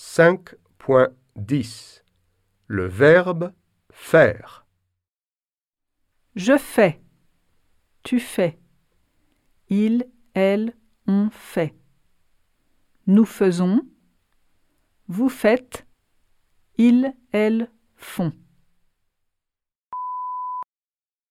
5.10 Le verbe faire. Je fais. Tu fais. Il, elle, on fait. Nous faisons. Vous faites. Ils, elles font.